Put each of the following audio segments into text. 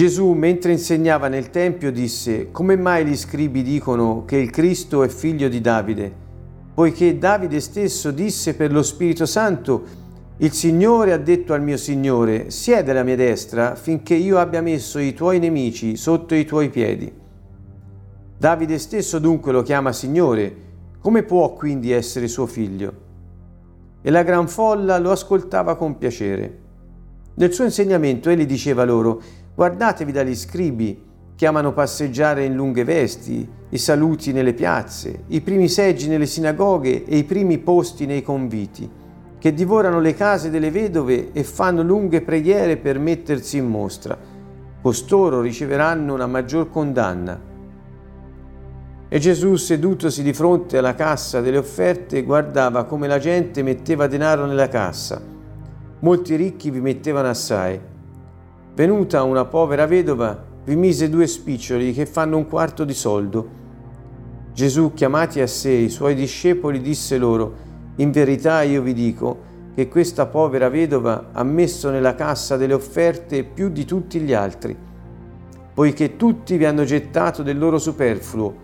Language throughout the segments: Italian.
Gesù, mentre insegnava nel Tempio, disse, come mai gli scribi dicono che il Cristo è figlio di Davide? Poiché Davide stesso disse per lo Spirito Santo, il Signore ha detto al mio Signore, siede alla mia destra finché io abbia messo i tuoi nemici sotto i tuoi piedi. Davide stesso dunque lo chiama Signore, come può quindi essere suo figlio? E la gran folla lo ascoltava con piacere. Nel suo insegnamento egli diceva loro, Guardatevi dagli scribi che amano passeggiare in lunghe vesti, i saluti nelle piazze, i primi seggi nelle sinagoghe e i primi posti nei conviti, che divorano le case delle vedove e fanno lunghe preghiere per mettersi in mostra. Costoro riceveranno una maggior condanna. E Gesù, sedutosi di fronte alla cassa delle offerte, guardava come la gente metteva denaro nella cassa. Molti ricchi vi mettevano assai Venuta una povera vedova, vi mise due spiccioli che fanno un quarto di soldo. Gesù, chiamati a sé i suoi discepoli, disse loro, In verità io vi dico che questa povera vedova ha messo nella cassa delle offerte più di tutti gli altri, poiché tutti vi hanno gettato del loro superfluo,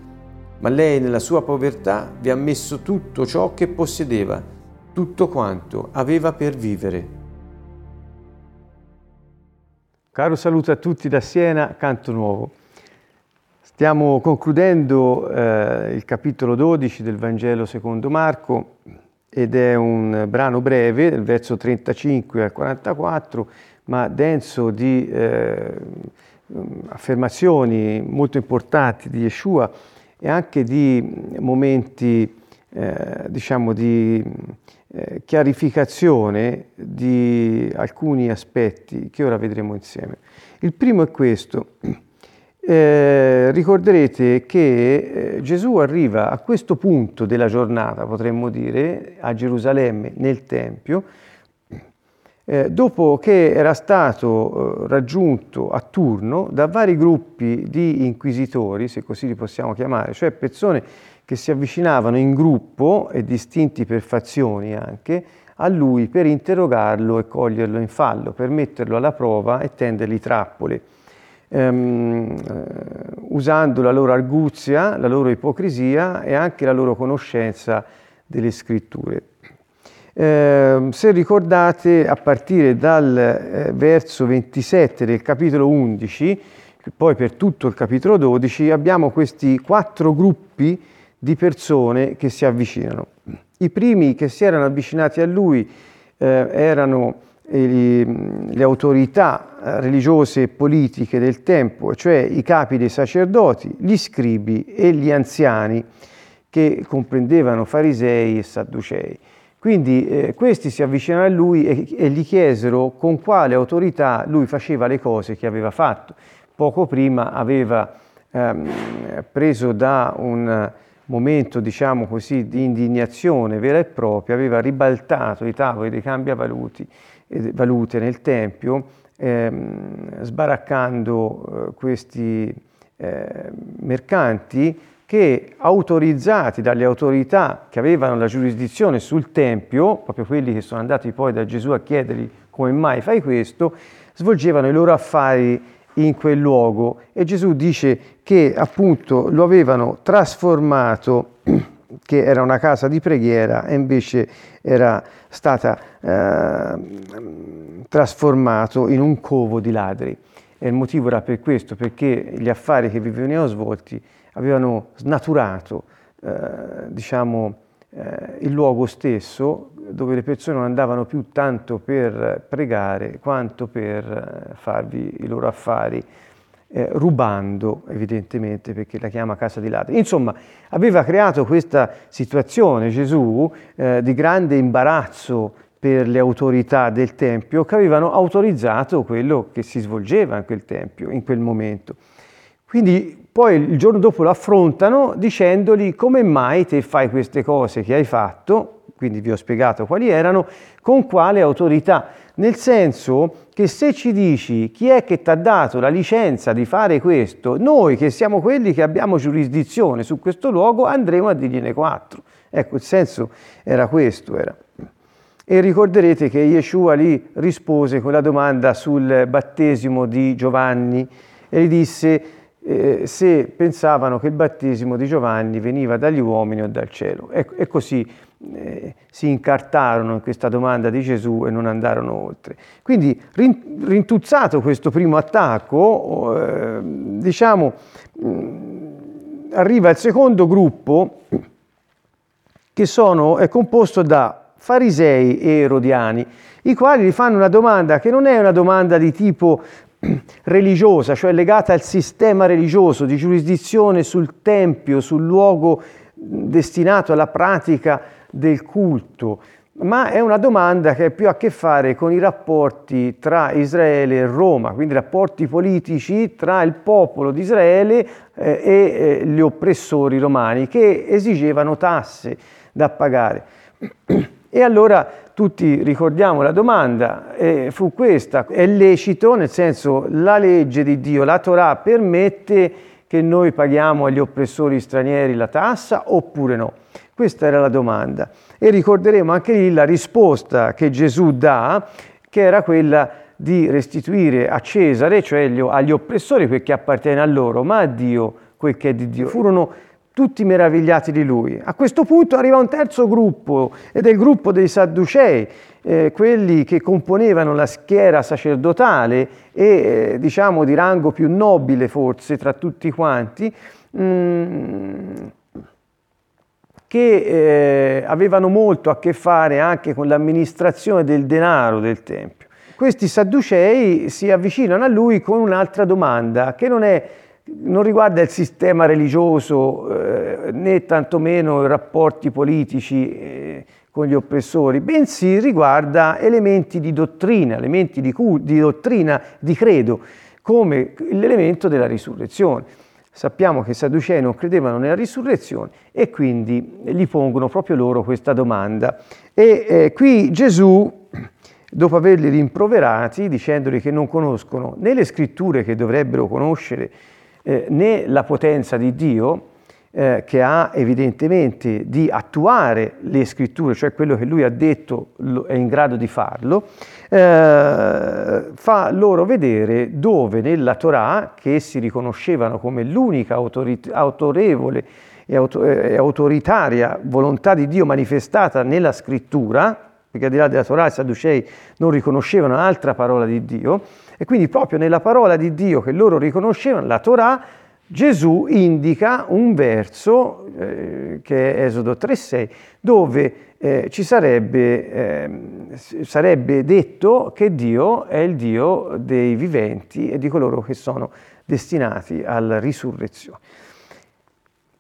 ma lei nella sua povertà vi ha messo tutto ciò che possedeva, tutto quanto aveva per vivere. Caro saluto a tutti da Siena, Canto Nuovo. Stiamo concludendo eh, il capitolo 12 del Vangelo secondo Marco ed è un brano breve, del verso 35 al 44, ma denso di eh, affermazioni molto importanti di Yeshua e anche di momenti, eh, diciamo, di eh, chiarificazione di alcuni aspetti che ora vedremo insieme. Il primo è questo. Eh, ricorderete che eh, Gesù arriva a questo punto della giornata, potremmo dire, a Gerusalemme, nel Tempio, eh, dopo che era stato eh, raggiunto a turno da vari gruppi di inquisitori, se così li possiamo chiamare, cioè persone che si avvicinavano in gruppo e distinti per fazioni anche a lui per interrogarlo e coglierlo in fallo, per metterlo alla prova e tendergli trappole, ehm, usando la loro arguzia, la loro ipocrisia e anche la loro conoscenza delle scritture. Eh, se ricordate, a partire dal eh, verso 27 del capitolo 11, poi per tutto il capitolo 12, abbiamo questi quattro gruppi di persone che si avvicinano. I primi che si erano avvicinati a lui eh, erano le autorità eh, religiose e politiche del tempo, cioè i capi dei sacerdoti, gli scribi e gli anziani che comprendevano farisei e sadducei. Quindi eh, questi si avvicinarono a lui e, e, gli chiesero con quale autorità lui faceva le cose che aveva fatto. Poco prima aveva ehm, preso da un momento, diciamo così, di indignazione vera e propria, aveva ribaltato i tavoli dei cambiavalute valute nel Tempio, ehm, sbaraccando eh, questi eh, mercanti che, autorizzati dalle autorità che avevano la giurisdizione sul Tempio, proprio quelli che sono andati poi da Gesù a chiedergli come mai fai questo, svolgevano i loro affari in quel luogo e Gesù dice che appunto lo avevano trasformato, che era una casa di preghiera e invece era stata eh, trasformato in un covo di ladri. E il motivo era per questo, perché gli affari che vi venivano svolti avevano snaturato eh, diciamo, eh, il luogo stesso dove le persone non andavano più tanto per pregare quanto per eh, farvi i loro affari, eh, rubando evidentemente perché la chiama casa di ladri. Insomma, aveva creato questa situazione Gesù eh, di grande imbarazzo per le autorità del Tempio che avevano autorizzato quello che si svolgeva in quel Tempio, in quel momento. Quindi poi il giorno dopo lo affrontano dicendogli come mai te fai queste cose che hai fatto, quindi vi ho spiegato quali erano, con quale autorità. Nel senso che se ci dici chi è che ti ha dato la licenza di fare questo, noi che siamo quelli che abbiamo giurisdizione su questo luogo andremo a dirgliene quattro. Ecco, il senso era questo. Era. E ricorderete che Yeshua lì rispose con la domanda sul battesimo di Giovanni e gli disse eh, se pensavano che il battesimo di Giovanni veniva dagli uomini o dal cielo. E, e così eh, si incartarono in questa domanda di Gesù e non andarono oltre. Quindi rintuzzato questo primo attacco, eh, diciamo, mm, arriva il secondo gruppo che sono, è composto da farisei e erodiani, i quali gli fanno una domanda che non è una domanda di tipo religiosa, cioè legata al sistema religioso di giurisdizione sul tempio, sul luogo destinato alla pratica del culto, ma è una domanda che ha più a che fare con i rapporti tra Israele e Roma, quindi rapporti politici tra il popolo di Israele eh, e eh, gli oppressori romani che esigevano tasse da pagare. E allora tutti ricordiamo la domanda, eh, fu questa, è lecito, nel senso la legge di Dio, la Torah permette che noi paghiamo agli oppressori stranieri la tassa oppure no? Questa era la domanda. E ricorderemo anche lì la risposta che Gesù dà, che era quella di restituire a Cesare, cioè agli oppressori quel che appartiene a loro, ma a Dio quel che è di Dio. Furono tutti meravigliati di lui. A questo punto arriva un terzo gruppo, ed è il gruppo dei Sadducei, eh, quelli che componevano la schiera sacerdotale e eh, diciamo di rango più nobile forse tra tutti quanti, mm, che eh, avevano molto a che fare anche con l'amministrazione del denaro del Tempio. Questi Sadducei si avvicinano a lui con un'altra domanda che non è non riguarda il sistema religioso eh, né tantomeno i rapporti politici eh, con gli oppressori, bensì riguarda elementi di dottrina, elementi di, di dottrina, di credo, come l'elemento della risurrezione. Sappiamo che i Sadducei non credevano nella risurrezione e quindi gli pongono proprio loro questa domanda. E eh, qui Gesù, dopo averli rimproverati, dicendogli che non conoscono né le scritture che dovrebbero conoscere, eh, né la potenza di Dio, eh, che ha evidentemente di attuare le scritture, cioè quello che lui ha detto è in grado di farlo, eh, fa loro vedere dove nella Torah, che essi riconoscevano come l'unica autorit- autorevole e, auto- e autoritaria volontà di Dio manifestata nella scrittura, perché al di là della Torah i Sadducei non riconoscevano altra parola di Dio, e quindi proprio nella parola di Dio che loro riconoscevano, la Torah, Gesù indica un verso, eh, che è Esodo 3,6, dove eh, ci sarebbe, eh, sarebbe detto che Dio è il Dio dei viventi e di coloro che sono destinati alla risurrezione.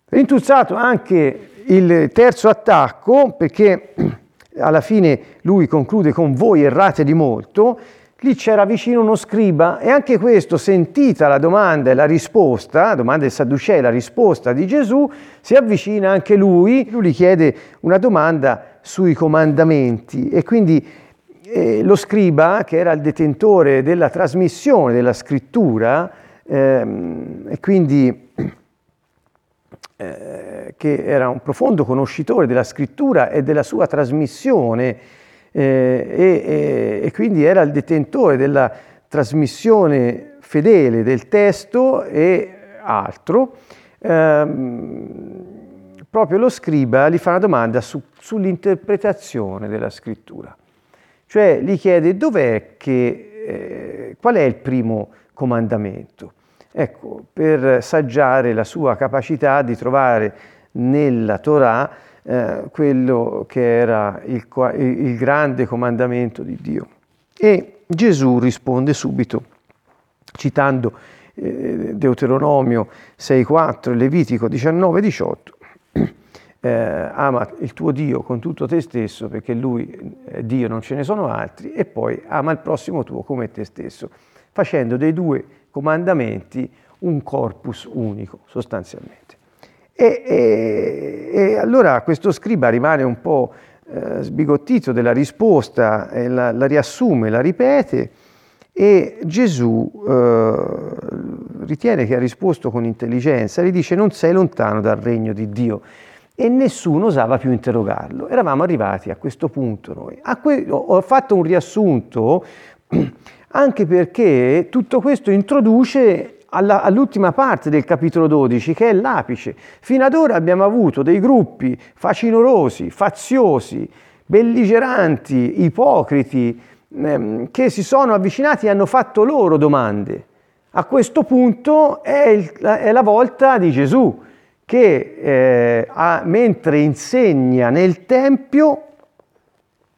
Rintuzzato anche il terzo attacco, perché alla fine lui conclude con voi errate di molto, lì c'era vicino uno scriba e anche questo, sentita la domanda e la risposta, la domanda del Sadducei, la risposta di Gesù, si avvicina anche lui, lui gli chiede una domanda sui comandamenti. E quindi eh, lo scriba, che era il detentore della trasmissione della scrittura, ehm, e quindi eh, che era un profondo conoscitore della scrittura e della sua trasmissione, e, e, quindi era il detentore della trasmissione fedele del testo e altro, ehm, proprio lo scriba gli fa una domanda su, sull'interpretazione della scrittura. Cioè gli chiede dov'è che, eh, qual è il primo comandamento. Ecco, per saggiare la sua capacità di trovare nella Torah eh, quello che era il, il grande comandamento di Dio. E Gesù risponde subito, citando eh, Deuteronomio 6,4 e Levitico 19,18. Eh, ama il tuo Dio con tutto te stesso perché lui è Dio, non ce ne sono altri, e poi ama il prossimo tuo come te stesso, facendo dei due comandamenti un corpus unico sostanzialmente. E, e, e allora questo scriba rimane un po' eh, sbigottito della risposta, la, la, riassume, la ripete e Gesù eh, ritiene che ha risposto con intelligenza, gli dice non sei lontano dal regno di Dio. e nessuno osava più interrogarlo. Eravamo arrivati a questo punto noi. Que- ho fatto un riassunto anche perché tutto questo introduce alla, all'ultima parte del capitolo 12, che è l'apice. Fino ad ora abbiamo avuto dei gruppi facinorosi, faziosi, belligeranti, ipocriti, ehm, che si sono avvicinati e hanno fatto loro domande. A questo punto è, il, è la volta di Gesù che eh, ha, mentre insegna nel Tempio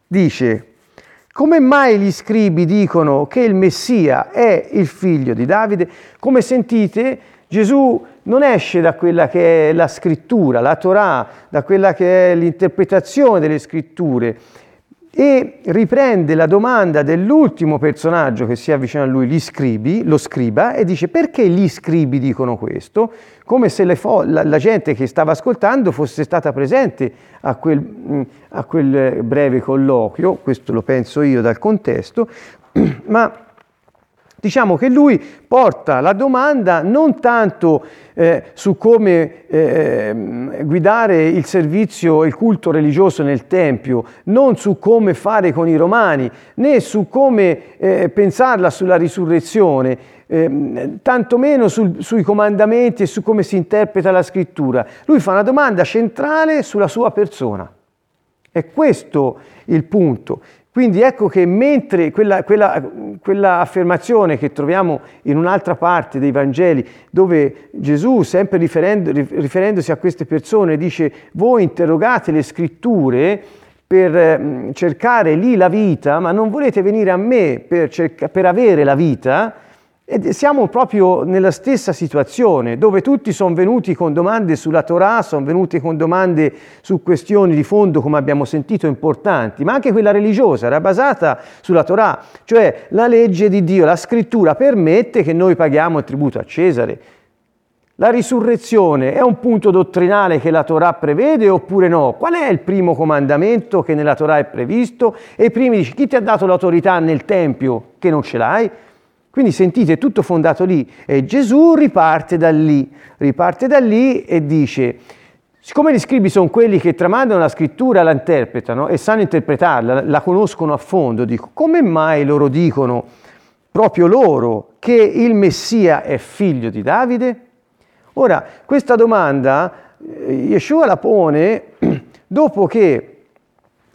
dice come mai gli scribi dicono che il Messia è il figlio di Davide? Come sentite, Gesù non esce da quella che è la scrittura, la Torah, da quella che è l'interpretazione delle scritture e riprende la domanda dell'ultimo personaggio che si avvicina a lui, gli scribi, lo scriba, e dice perché gli scribi dicono questo? Come se fo- la, la, gente che stava ascoltando fosse stata presente a quel, mm, a quel breve colloquio, questo lo penso io dal contesto, ma Diciamo che lui porta la domanda non tanto eh, su come eh, guidare il servizio, il culto religioso nel Tempio, non su come fare con i romani, né su come eh, pensarla sulla risurrezione, eh, tantomeno sul, sui comandamenti e su come si interpreta la scrittura. Lui fa una domanda centrale sulla sua persona. È questo il punto. Quindi ecco che mentre quella, quella, quella, affermazione che troviamo in un'altra parte dei Vangeli, dove Gesù, sempre riferendo, riferendosi a queste persone, dice voi interrogate le scritture per mm, cercare lì la vita, ma non volete venire a me per, cerca, per avere la vita, e siamo proprio nella stessa situazione, dove tutti sono venuti con domande sulla Torah, sono venuti con domande su questioni di fondo, come abbiamo sentito, importanti, ma anche quella religiosa era basata sulla Torah, cioè la legge di Dio, la scrittura permette che noi paghiamo il tributo a Cesare. La risurrezione è un punto dottrinale che la Torah prevede oppure no? Qual è il primo comandamento che nella Torah è previsto? E i primi dice chi ti ha dato l'autorità nel Tempio che non ce l'hai? Quindi sentite, tutto fondato lì. E Gesù riparte da lì, riparte da lì e dice, siccome gli scribi sono quelli che tramandano la scrittura, la interpretano e sanno interpretarla, la conoscono a fondo, dico, come mai loro dicono, proprio loro, che il Messia è figlio di Davide? Ora, questa domanda eh, Yeshua la pone dopo che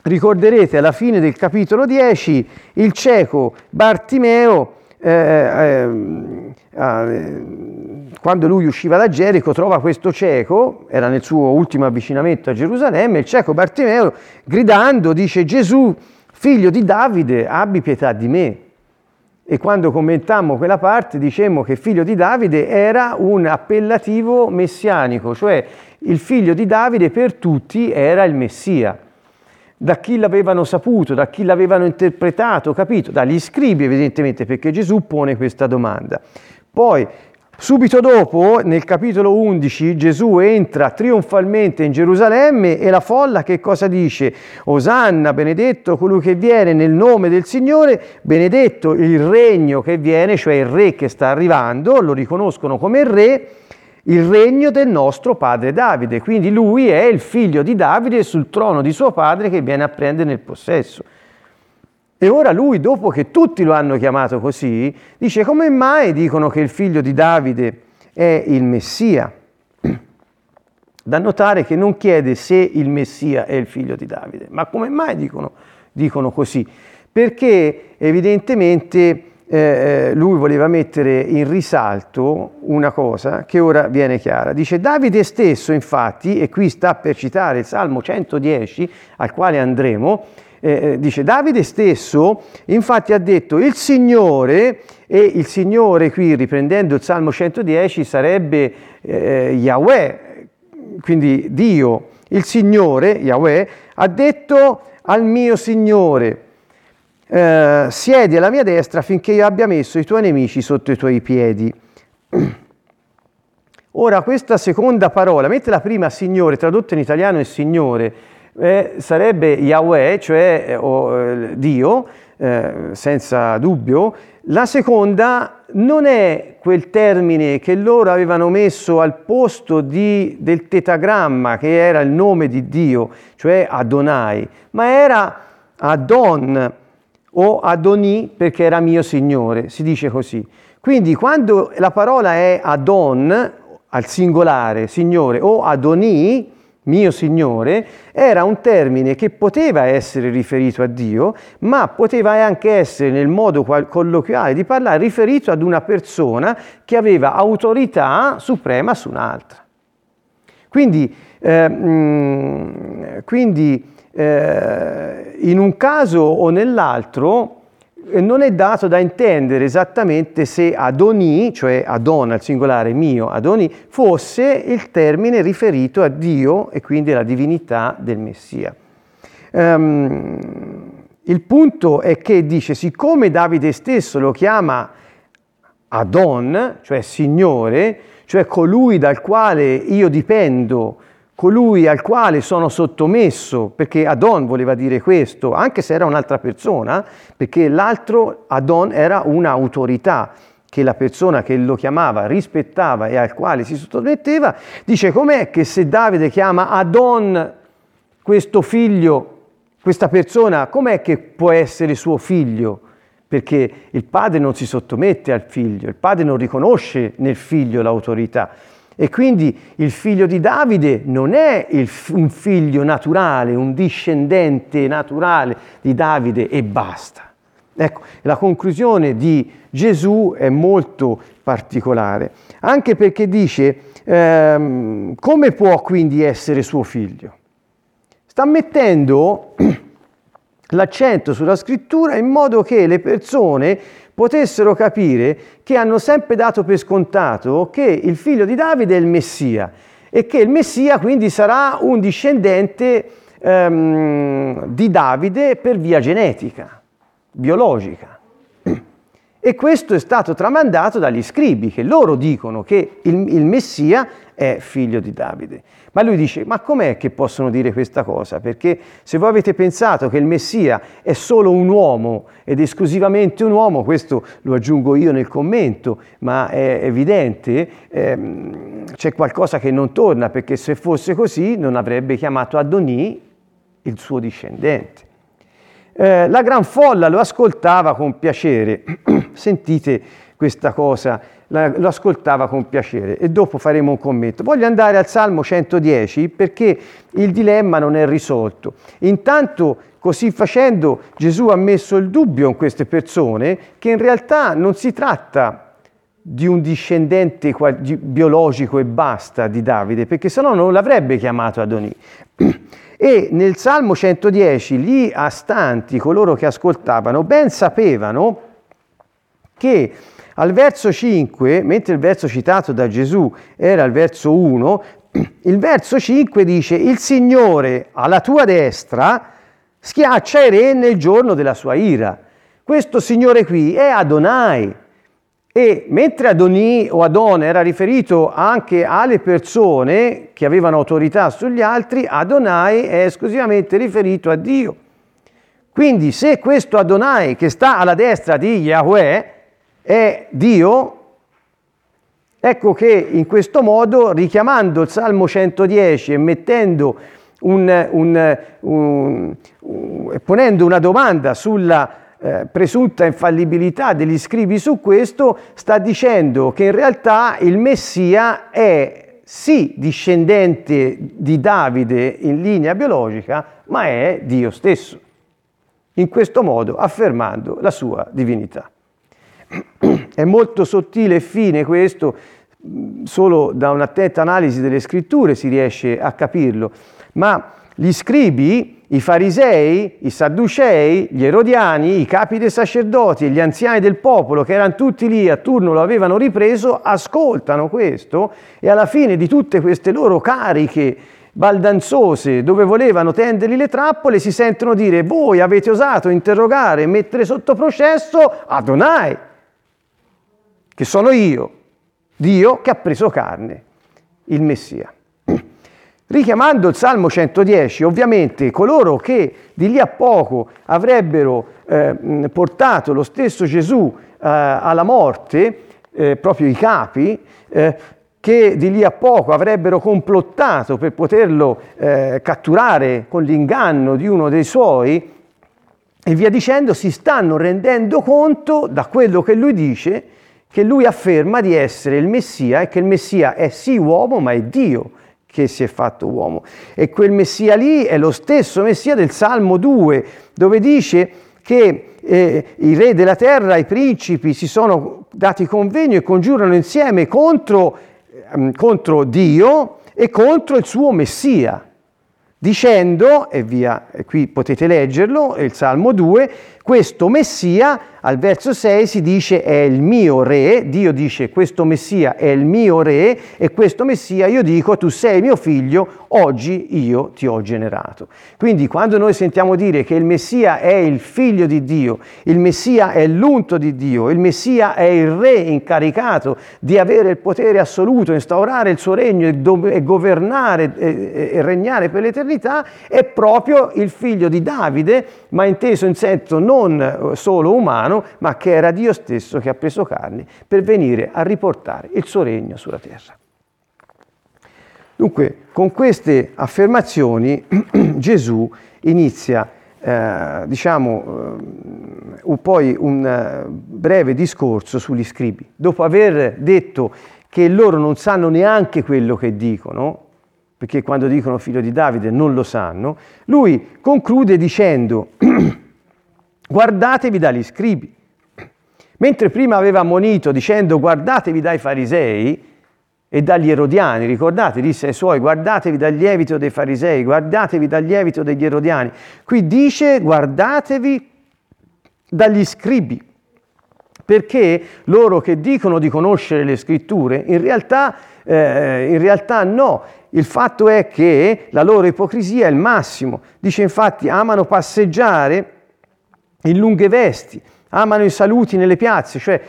ricorderete alla fine del capitolo 10 il cieco Bartimeo eh, eh, eh, quando lui usciva da Gerico trova questo cieco, era nel suo ultimo avvicinamento a Gerusalemme, il cieco Bartimeo gridando dice Gesù, figlio di Davide, abbi pietà di me. E quando commentammo quella parte dicemmo che figlio di Davide era un appellativo messianico, cioè il figlio di Davide per tutti era il Messia da chi l'avevano saputo, da chi l'avevano interpretato, capito? Dagli scribi evidentemente, perché Gesù pone questa domanda. Poi, subito dopo, nel capitolo 11, Gesù entra trionfalmente in Gerusalemme e la folla che cosa dice? Osanna, benedetto colui che viene nel nome del Signore, benedetto il regno che viene, cioè il re che sta arrivando, lo riconoscono come re, il regno del nostro padre Davide. Quindi lui è il figlio di Davide sul trono di suo padre che viene a prendere nel possesso. E ora lui, dopo che tutti lo hanno chiamato così, dice come mai dicono che il figlio di Davide è il Messia? Da notare che non chiede se il Messia è il figlio di Davide, ma come mai dicono, dicono così? Perché evidentemente eh, eh, lui voleva mettere in risalto una cosa che ora viene chiara. Dice Davide stesso, infatti, e qui sta per citare il Salmo 110, al quale andremo, eh, eh, dice Davide stesso, infatti ha detto il Signore, e il Signore qui riprendendo il Salmo 110 sarebbe eh, Yahweh, quindi Dio, il Signore, Yahweh, ha detto al mio Signore, eh, siedi alla mia destra finché io abbia messo i tuoi nemici sotto i tuoi piedi. Ora questa seconda parola, mentre la prima Signore, tradotta in italiano è Signore, eh, sarebbe Yahweh, cioè eh, oh, Dio, eh, senza dubbio. La seconda non è quel termine che loro avevano messo al posto di, del tetagramma, che era il nome di Dio, cioè Adonai, ma era Adon o Adoni perché era mio Signore, si dice così. Quindi quando la parola è Adon, al singolare, Signore, o Adoni, mio Signore, era un termine che poteva essere riferito a Dio, ma poteva anche essere nel modo colloquiale di parlare riferito ad una persona che aveva autorità suprema su un'altra. Quindi, eh, mh, quindi eh, in un caso o nell'altro non è dato da intendere esattamente se Adoni, cioè Adon al singolare mio, Adoni, fosse il termine riferito a Dio e quindi alla divinità del Messia. Um, il punto è che dice, siccome Davide stesso lo chiama Adon, cioè Signore, cioè colui dal quale io dipendo colui al quale sono sottomesso, perché Adon voleva dire questo, anche se era un'altra persona, perché l'altro Adon era un'autorità che la persona che lo chiamava rispettava e al quale si sottometteva, dice com'è che se Davide chiama Adon questo figlio, questa persona, com'è che può essere suo figlio? Perché il padre non si sottomette al figlio, il padre non riconosce nel figlio l'autorità. E quindi il figlio di Davide non è il, un figlio naturale, un discendente naturale di Davide e basta. Ecco, la conclusione di Gesù è molto particolare, anche perché dice ehm, come può quindi essere suo figlio? Sta mettendo l'accento sulla scrittura in modo che le persone potessero capire che hanno sempre dato per scontato che il figlio di Davide è il Messia e che il Messia quindi sarà un discendente ehm, di Davide per via genetica, biologica. E questo è stato tramandato dagli scribi, che loro dicono che il, il Messia è figlio di Davide. Ma lui dice, ma com'è che possono dire questa cosa? Perché se voi avete pensato che il Messia è solo un uomo ed esclusivamente un uomo, questo lo aggiungo io nel commento, ma è evidente, ehm, c'è qualcosa che non torna, perché se fosse così non avrebbe chiamato Adonì il suo discendente. Eh, la gran folla lo ascoltava con piacere. Sentite questa cosa lo ascoltava con piacere e dopo faremo un commento. Voglio andare al Salmo 110 perché il dilemma non è risolto. Intanto, così facendo, Gesù ha messo il dubbio in queste persone che in realtà non si tratta di un discendente biologico e basta di Davide, perché se no non l'avrebbe chiamato Adonì. E nel Salmo 110 gli astanti, coloro che ascoltavano, ben sapevano che al verso 5, mentre il verso citato da Gesù era il verso 1, il verso 5 dice il Signore alla tua destra schiaccia i re nel giorno della sua ira. Questo Signore qui è Adonai. E mentre Adoni o Adon era riferito anche alle persone che avevano autorità sugli altri, Adonai è esclusivamente riferito a Dio. Quindi se questo Adonai che sta alla destra di Yahweh è Dio, ecco che in questo modo, richiamando il Salmo 110 e mettendo un, un, un, ponendo una domanda sulla eh, presunta infallibilità degli scrivi su questo, sta dicendo che in realtà il Messia è sì discendente di Davide in linea biologica, ma è Dio stesso, in questo modo affermando la sua divinità. È molto sottile e fine questo, solo da un'attenta analisi delle scritture si riesce a capirlo, ma gli scribi, i farisei, i sadducei, gli erodiani, i capi dei sacerdoti e gli anziani del popolo, che erano tutti lì a turno, lo avevano ripreso, ascoltano questo e alla fine di tutte queste loro cariche baldanzose dove volevano tendergli le trappole si sentono dire voi avete osato interrogare e mettere sotto processo Adonai che sono io, Dio che ha preso carne, il Messia. richiamando il Salmo 110, ovviamente coloro che di lì a poco avrebbero eh, portato lo stesso Gesù eh, alla morte, eh, proprio i capi, eh, che di lì a poco avrebbero complottato per poterlo eh, catturare con l'inganno di uno dei suoi, e via dicendo, si stanno rendendo conto da quello che lui dice, che lui afferma di essere il Messia e che il Messia è sì uomo, ma è Dio che si è fatto uomo. E quel Messia lì è lo stesso Messia del Salmo 2, dove dice che eh, i re della terra, i principi si sono dati convegno e congiurano insieme contro, eh, contro Dio e contro il suo Messia dicendo, e via, e qui potete leggerlo, il Salmo 2, questo Messia, al verso 6 si dice è il mio re, Dio dice questo Messia è il mio re e questo Messia io dico tu sei mio figlio, oggi io ti ho generato. Quindi quando noi sentiamo dire che il Messia è il figlio di Dio, il Messia è l'unto di Dio, il Messia è il re incaricato di avere il potere assoluto, instaurare il suo regno e, governare e regnare per l'eternità, è proprio il figlio di Davide, ma inteso in senso non non eh, solo umano, ma che era Dio stesso che ha preso carne per venire a riportare il suo regno sulla terra. Dunque, con queste affermazioni Gesù inizia, eh, diciamo, eh, poi un eh, breve discorso sugli scribi. Dopo aver detto che loro non sanno neanche quello che dicono, perché quando dicono figlio di Davide non lo sanno, lui conclude dicendo guardatevi dagli scribi. Mentre prima aveva ammonito dicendo guardatevi dai farisei e dagli erodiani, ricordate, disse ai suoi guardatevi dal lievito dei farisei, guardatevi dal lievito degli erodiani. Qui dice guardatevi dagli scribi, perché loro che dicono di conoscere le scritture, in realtà, eh, in realtà no. Il fatto è che la loro ipocrisia è il massimo. Dice infatti amano passeggiare in lunghe vesti, amano i saluti nelle piazze, cioè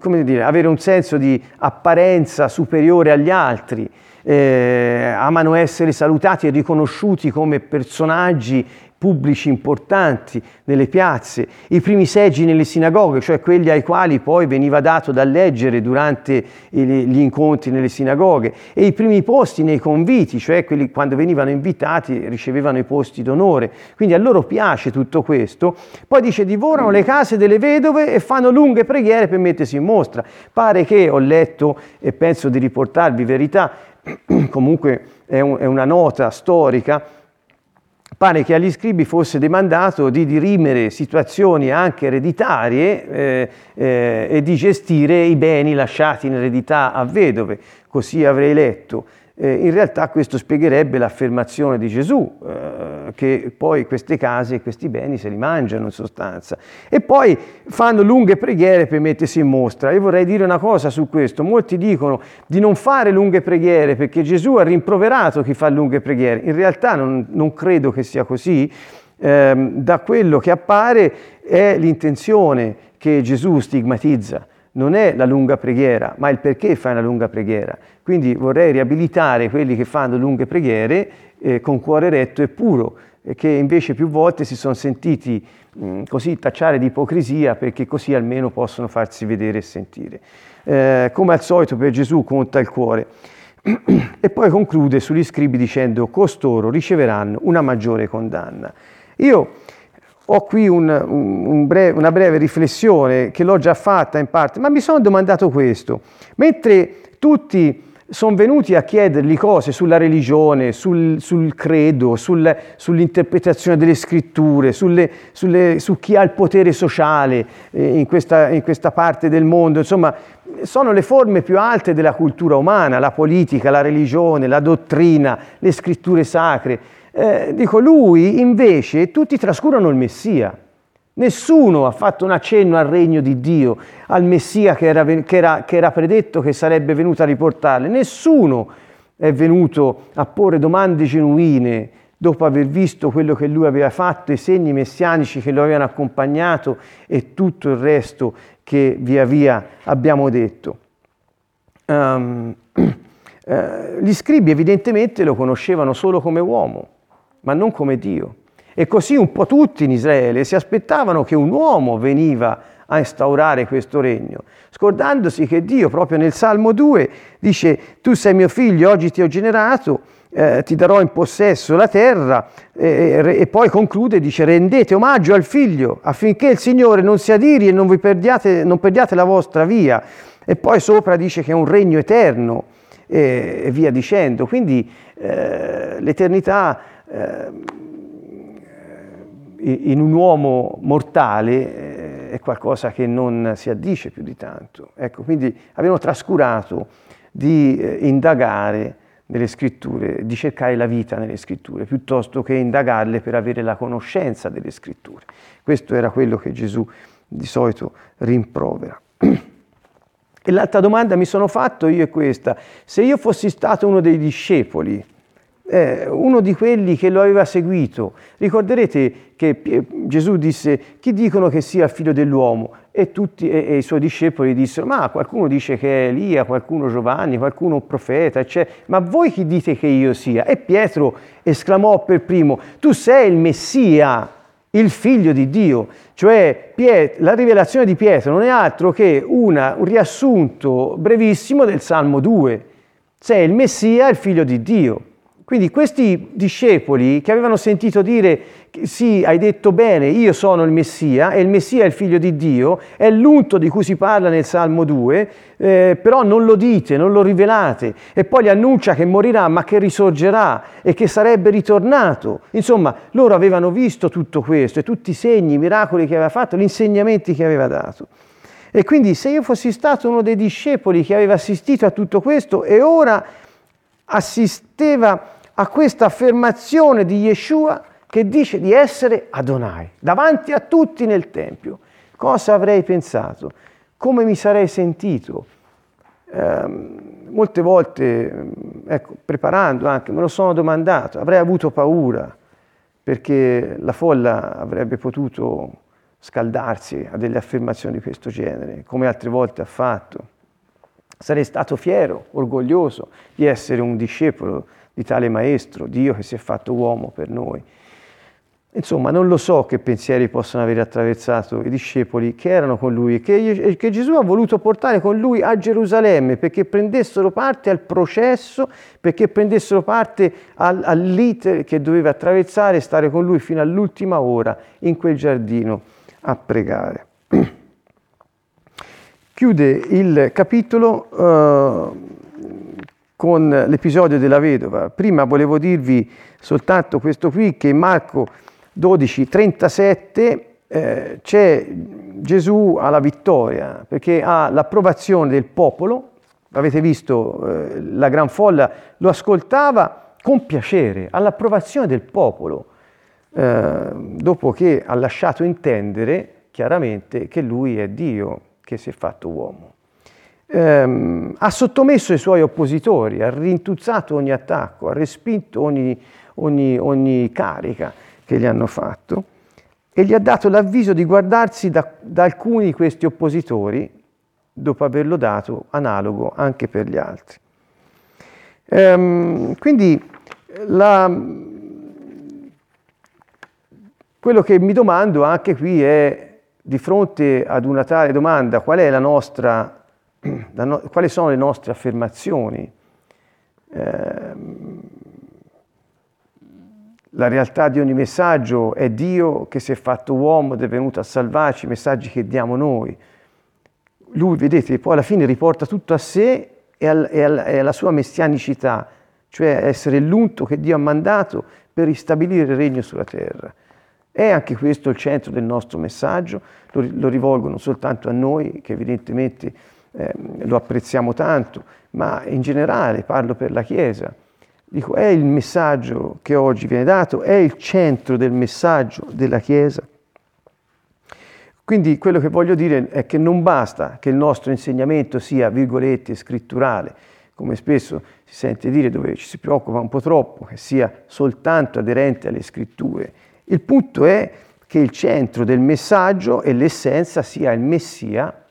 come dire, avere un senso di apparenza superiore agli altri, eh, amano essere salutati e riconosciuti come personaggi pubblici importanti nelle piazze, i primi seggi nelle sinagoghe, cioè quelli ai quali poi veniva dato da leggere durante gli incontri nelle sinagoghe, e i primi posti nei conviti, cioè quelli quando venivano invitati ricevevano i posti d'onore. Quindi a loro piace tutto questo. Poi dice divorano le case delle vedove e fanno lunghe preghiere per mettersi in mostra. Pare che ho letto e penso di riportarvi verità, comunque è, un, è una nota storica pare che agli scribi fosse demandato di dirimere situazioni anche ereditarie eh, eh, e di gestire i beni lasciati in eredità a vedove, così avrei letto eh, in realtà questo spiegherebbe l'affermazione di Gesù, eh, che poi queste case e questi beni se li mangiano in sostanza. E poi fanno lunghe preghiere per mettersi in mostra. Io vorrei dire una cosa su questo. Molti dicono di non fare lunghe preghiere perché Gesù ha rimproverato chi fa lunghe preghiere. In realtà non, non credo che sia così. Eh, da quello che appare è l'intenzione che Gesù stigmatizza non è la lunga preghiera, ma il perché fai una lunga preghiera. Quindi vorrei riabilitare quelli che fanno lunghe preghiere eh, con cuore retto e puro, e che invece più volte si sono sentiti mh, così tacciare di ipocrisia perché così almeno possono farsi vedere e sentire. Eh, come al solito per Gesù conta il cuore. e poi conclude sugli scribi dicendo costoro riceveranno una maggiore condanna. Io ho qui un, un breve, una breve riflessione che l'ho già fatta in parte, ma mi sono domandato questo. Mentre tutti sono venuti a chiedergli cose sulla religione, sul, sul credo, sul, sull'interpretazione delle scritture, sulle, sulle, su chi ha il potere sociale eh, in, questa, in questa parte del mondo, insomma, sono le forme più alte della cultura umana, la politica, la religione, la dottrina, le scritture sacre. Eh, dico, lui invece tutti trascurano il Messia. Nessuno ha fatto un accenno al regno di Dio, al Messia che era, che era, che era predetto che sarebbe venuto a riportarle. Nessuno è venuto a porre domande genuine dopo aver visto quello che lui aveva fatto, i segni messianici che lo avevano accompagnato e tutto il resto che via via abbiamo detto. Um, Eh, gli scribi evidentemente lo conoscevano solo come uomo, ma non come Dio. E così un po' tutti in Israele si aspettavano che un uomo veniva a instaurare questo regno, scordandosi che Dio proprio nel Salmo 2 dice tu sei mio figlio, oggi ti ho generato, eh, ti darò in possesso la terra eh, e poi conclude dice rendete omaggio al figlio affinché il Signore non si adiri e non, vi perdiate, non perdiate la vostra via e poi sopra dice che è un regno eterno e, e via dicendo quindi eh, l'eternità eh, in un uomo mortale eh, è qualcosa che non si addice più di tanto. Ecco, quindi abbiamo trascurato di eh, indagare nelle scritture, di cercare la vita nelle scritture, piuttosto che indagarle per avere la conoscenza delle scritture. Questo era quello che Gesù di solito rimprovera. E l'altra domanda mi sono fatto io è questa, se io fossi stato uno dei discepoli, eh, uno di quelli che lo aveva seguito. Ricorderete che Gesù disse, chi dicono che sia figlio dell'uomo? E tutti e, e i suoi discepoli dissero, ma qualcuno dice che è Elia, qualcuno Giovanni, qualcuno un profeta, eccetera. Ma voi chi dite che io sia? E Pietro esclamò per primo, tu sei il Messia, il figlio di Dio. Cioè Piet- la rivelazione di Pietro non è altro che una, un riassunto brevissimo del Salmo 2. Sei il Messia, il figlio di Dio. Quindi questi discepoli che avevano sentito dire sì, hai detto bene, io sono il Messia e il Messia è il figlio di Dio, è l'unto di cui si parla nel Salmo 2, eh, però non lo dite, non lo rivelate e poi gli annuncia che morirà ma che risorgerà e che sarebbe ritornato. Insomma, loro avevano visto tutto questo e tutti i segni, i miracoli che aveva fatto, gli insegnamenti che aveva dato. E quindi se io fossi stato uno dei discepoli che aveva assistito a tutto questo e ora assisteva a questa affermazione di Yeshua che dice di essere Adonai, davanti a tutti nel Tempio. Cosa avrei pensato? Come mi sarei sentito? Eh, molte volte, ecco, preparando anche, me lo sono domandato, avrei avuto paura perché la folla avrebbe potuto scaldarsi a delle affermazioni di questo genere, come altre volte ha fatto. Sarei stato fiero, orgoglioso di essere un discepolo di tale maestro, Dio che si è fatto uomo per noi. Insomma, non lo so che pensieri possono aver attraversato i discepoli che erano con lui e che, che, Gesù ha voluto portare con lui a Gerusalemme perché prendessero parte al processo, perché prendessero parte al, all'iter che doveva attraversare e stare con lui fino all'ultima ora in quel giardino a pregare. Chiude il capitolo uh, con l'episodio della vedova. Prima volevo dirvi soltanto questo qui, che in Marco 12, 37 eh, c'è Gesù alla vittoria, perché ha l'approvazione del popolo, avete visto, eh, la gran folla lo ascoltava con piacere, all'approvazione del popolo, eh, dopo che ha lasciato intendere chiaramente che lui è Dio che si è fatto uomo ehm, ha sottomesso i suoi oppositori, ha rintuzzato ogni attacco, ha respinto ogni, ogni, ogni carica che gli hanno fatto e gli ha dato l'avviso di guardarsi da, da alcuni di questi oppositori dopo averlo dato analogo anche per gli altri. Ehm, quindi la, quello che mi domando anche qui è, di fronte ad una tale domanda, qual è la nostra no, quali sono le nostre affermazioni. Eh, la realtà di ogni messaggio è Dio che si è fatto uomo ed è venuto a salvarci, i messaggi che diamo noi. Lui, vedete, poi alla fine riporta tutto a sé e, al, e, al, e alla sua messianicità, cioè essere l'unto che Dio ha mandato per ristabilire il regno sulla terra. È anche questo il centro del nostro messaggio, lo, lo rivolgono soltanto a noi, che evidentemente eh, lo apprezziamo tanto, ma in generale parlo per la Chiesa. Dico, è il messaggio che oggi viene dato, è il centro del messaggio della Chiesa. Quindi quello che voglio dire è che non basta che il nostro insegnamento sia, virgolette, scritturale, come spesso si sente dire dove ci si preoccupa un po' troppo, che sia soltanto aderente alle scritture. Il punto è che il centro del messaggio e l'essenza sia il Messia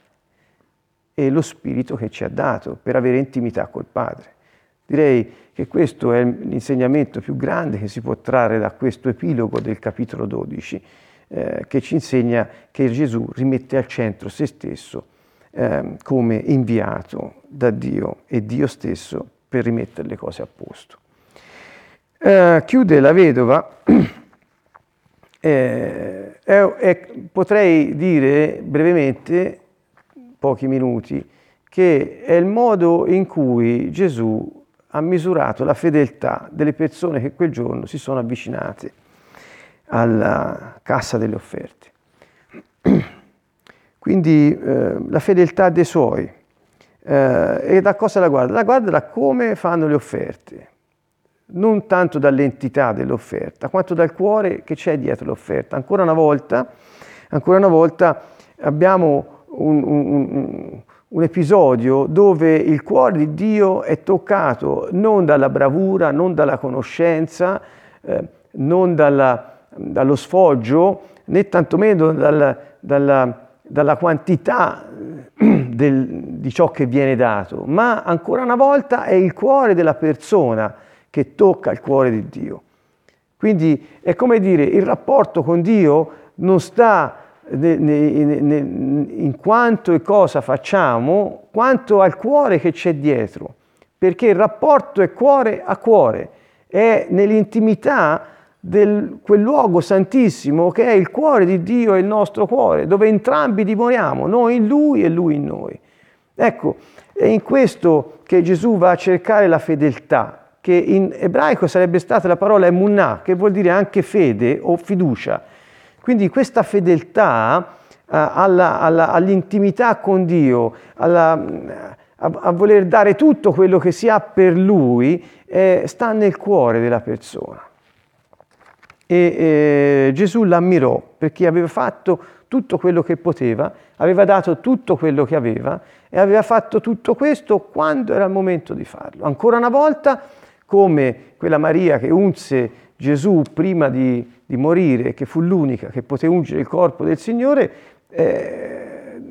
e lo Spirito che ci ha dato per avere intimità col Padre. Direi che questo è l'insegnamento più grande che si può trarre da questo epilogo del capitolo 12, eh, che ci insegna che Gesù rimette al centro se stesso eh, come inviato da Dio e Dio stesso per rimettere le cose a posto. Eh, chiude la vedova, eh, potrei dire brevemente, pochi minuti, che è il modo in cui Gesù ha misurato la fedeltà delle persone che quel giorno si sono avvicinate alla cassa delle offerte. Quindi eh, la fedeltà dei suoi. Eh, e da cosa la guarda? La guarda da come fanno le offerte, non tanto dall'entità dell'offerta, quanto dal cuore che c'è dietro l'offerta. Ancora una volta, ancora una volta abbiamo un, un, un episodio dove il cuore di Dio è toccato non dalla bravura, non dalla conoscenza, eh, non dalla, dallo sfoggio, né tantomeno dalla, dalla, dalla quantità eh, del, di ciò che viene dato, ma ancora una volta è il cuore della persona che tocca il cuore di Dio. Quindi è come dire, il rapporto con Dio non sta in quanto e cosa facciamo, quanto al cuore che c'è dietro, perché il rapporto è cuore a cuore, è nell'intimità di quel luogo santissimo che è il cuore di Dio e il nostro cuore, dove entrambi dimoriamo, noi in Lui e Lui in noi. Ecco, è in questo che Gesù va a cercare la fedeltà, che in ebraico sarebbe stata la parola emunah, che vuol dire anche fede o fiducia. Quindi questa fedeltà eh, alla, alla, all'intimità con Dio, alla, a, a, voler dare tutto quello che si ha per Lui, eh, sta nel cuore della persona. E eh, Gesù l'ammirò perché aveva fatto tutto quello che poteva, aveva dato tutto quello che aveva e aveva fatto tutto questo quando era il momento di farlo. Ancora una volta, come quella Maria che unse Gesù prima di di morire, che fu l'unica che poté ungere il corpo del Signore, eh,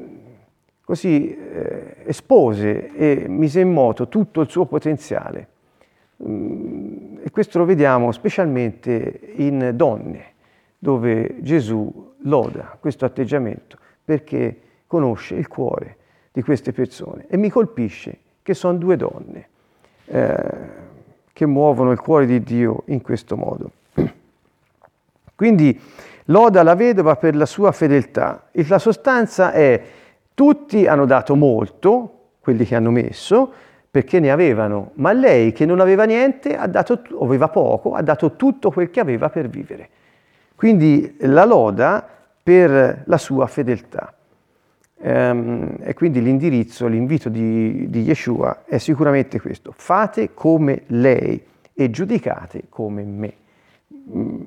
così eh, espose e mise in moto tutto il suo potenziale. Mm, e questo lo vediamo specialmente in donne, dove Gesù loda questo atteggiamento perché conosce il cuore di queste persone. E mi colpisce che sono due donne eh, che muovono il cuore di Dio in questo modo. Quindi loda la vedova per la sua fedeltà. La sostanza è tutti hanno dato molto, quelli che hanno messo, perché ne avevano, ma lei che non aveva niente, ha dato, aveva poco, ha dato tutto quel che aveva per vivere. Quindi la loda per la sua fedeltà. Ehm, e quindi l'indirizzo, l'invito di, di Yeshua è sicuramente questo. Fate come lei e giudicate come me. Mm,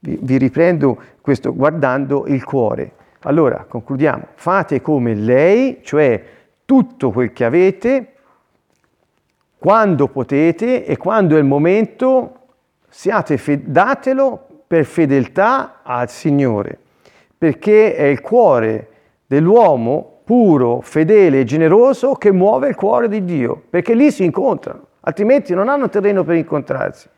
vi, vi riprendo questo guardando il cuore. Allora, concludiamo. Fate come lei, cioè tutto quel che avete, quando potete e quando è il momento, siate fe- datelo per fedeltà al Signore, perché è il cuore dell'uomo puro, fedele e generoso che muove il cuore di Dio, perché lì si incontrano, altrimenti non hanno terreno per incontrarsi.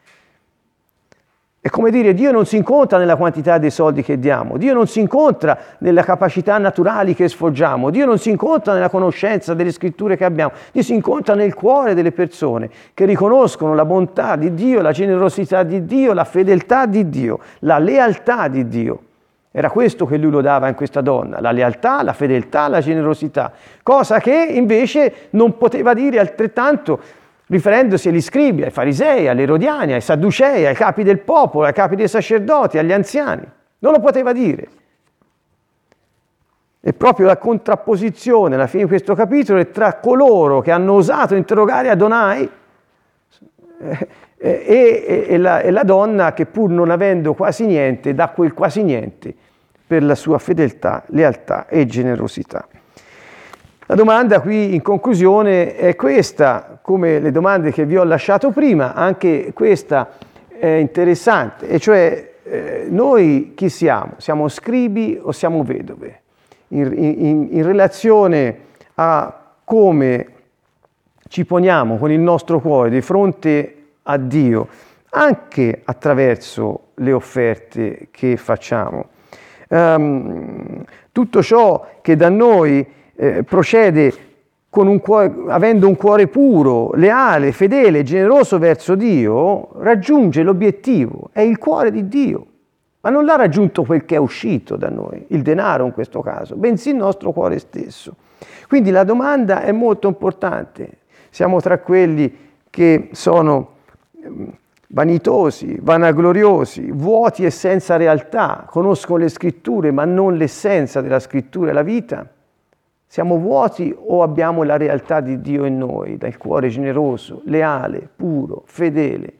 È come dire, Dio non si incontra nella quantità dei soldi che diamo, Dio non si incontra nelle capacità naturali che sfoggiamo, Dio non si incontra nella conoscenza delle scritture che abbiamo, Dio si incontra nel cuore delle persone che riconoscono la bontà di Dio, la generosità di Dio, la fedeltà di Dio, la lealtà di Dio. Era questo che lui lo dava in questa donna, la lealtà, la fedeltà, la generosità, cosa che invece non poteva dire altrettanto riferendosi agli scribi, ai farisei, agli erodiani, ai sadducei, ai capi del popolo, ai capi dei sacerdoti, agli anziani. Non lo poteva dire. E proprio la contrapposizione alla fine di questo capitolo è tra coloro che hanno osato interrogare Adonai e, e, e, la, e la donna che pur non avendo quasi niente dà quel quasi niente per la sua fedeltà, lealtà e generosità. La domanda qui in conclusione è questa, come le domande che vi ho lasciato prima, anche questa è interessante, e cioè eh, noi chi siamo? Siamo scribi o siamo vedove? In, in, in relazione a come ci poniamo con il nostro cuore di fronte a Dio, anche attraverso le offerte che facciamo. Um, tutto ciò che da noi eh, procede un cuore, avendo un cuore puro, leale, fedele, generoso verso Dio, raggiunge l'obiettivo, è il cuore di Dio. Ma non l'ha raggiunto quel che è uscito da noi, il denaro in questo caso, bensì il nostro cuore stesso. Quindi la domanda è molto importante. Siamo tra quelli che sono vanitosi, vanagloriosi, vuoti e senza realtà, conoscono le scritture ma non l'essenza della scrittura e la vita? Siamo vuoti o abbiamo la realtà di Dio in noi, dal cuore generoso, leale, puro, fedele,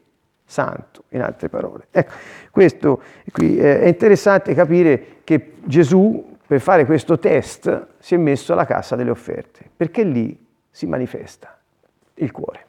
santo, in altre parole? Ecco, questo qui è interessante capire che Gesù, per fare questo test, si è messo alla cassa delle offerte, perché lì si manifesta il cuore.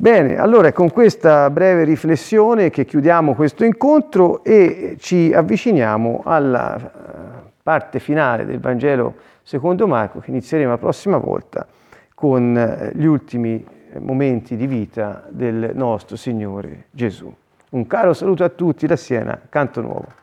Bene, allora è con questa breve riflessione che chiudiamo questo incontro e ci avviciniamo alla eh, parte finale del Vangelo secondo Marco che inizieremo la prossima volta con eh, gli ultimi eh, momenti di vita del nostro Signore Gesù. Un caro saluto a tutti da Siena, Canto Nuovo.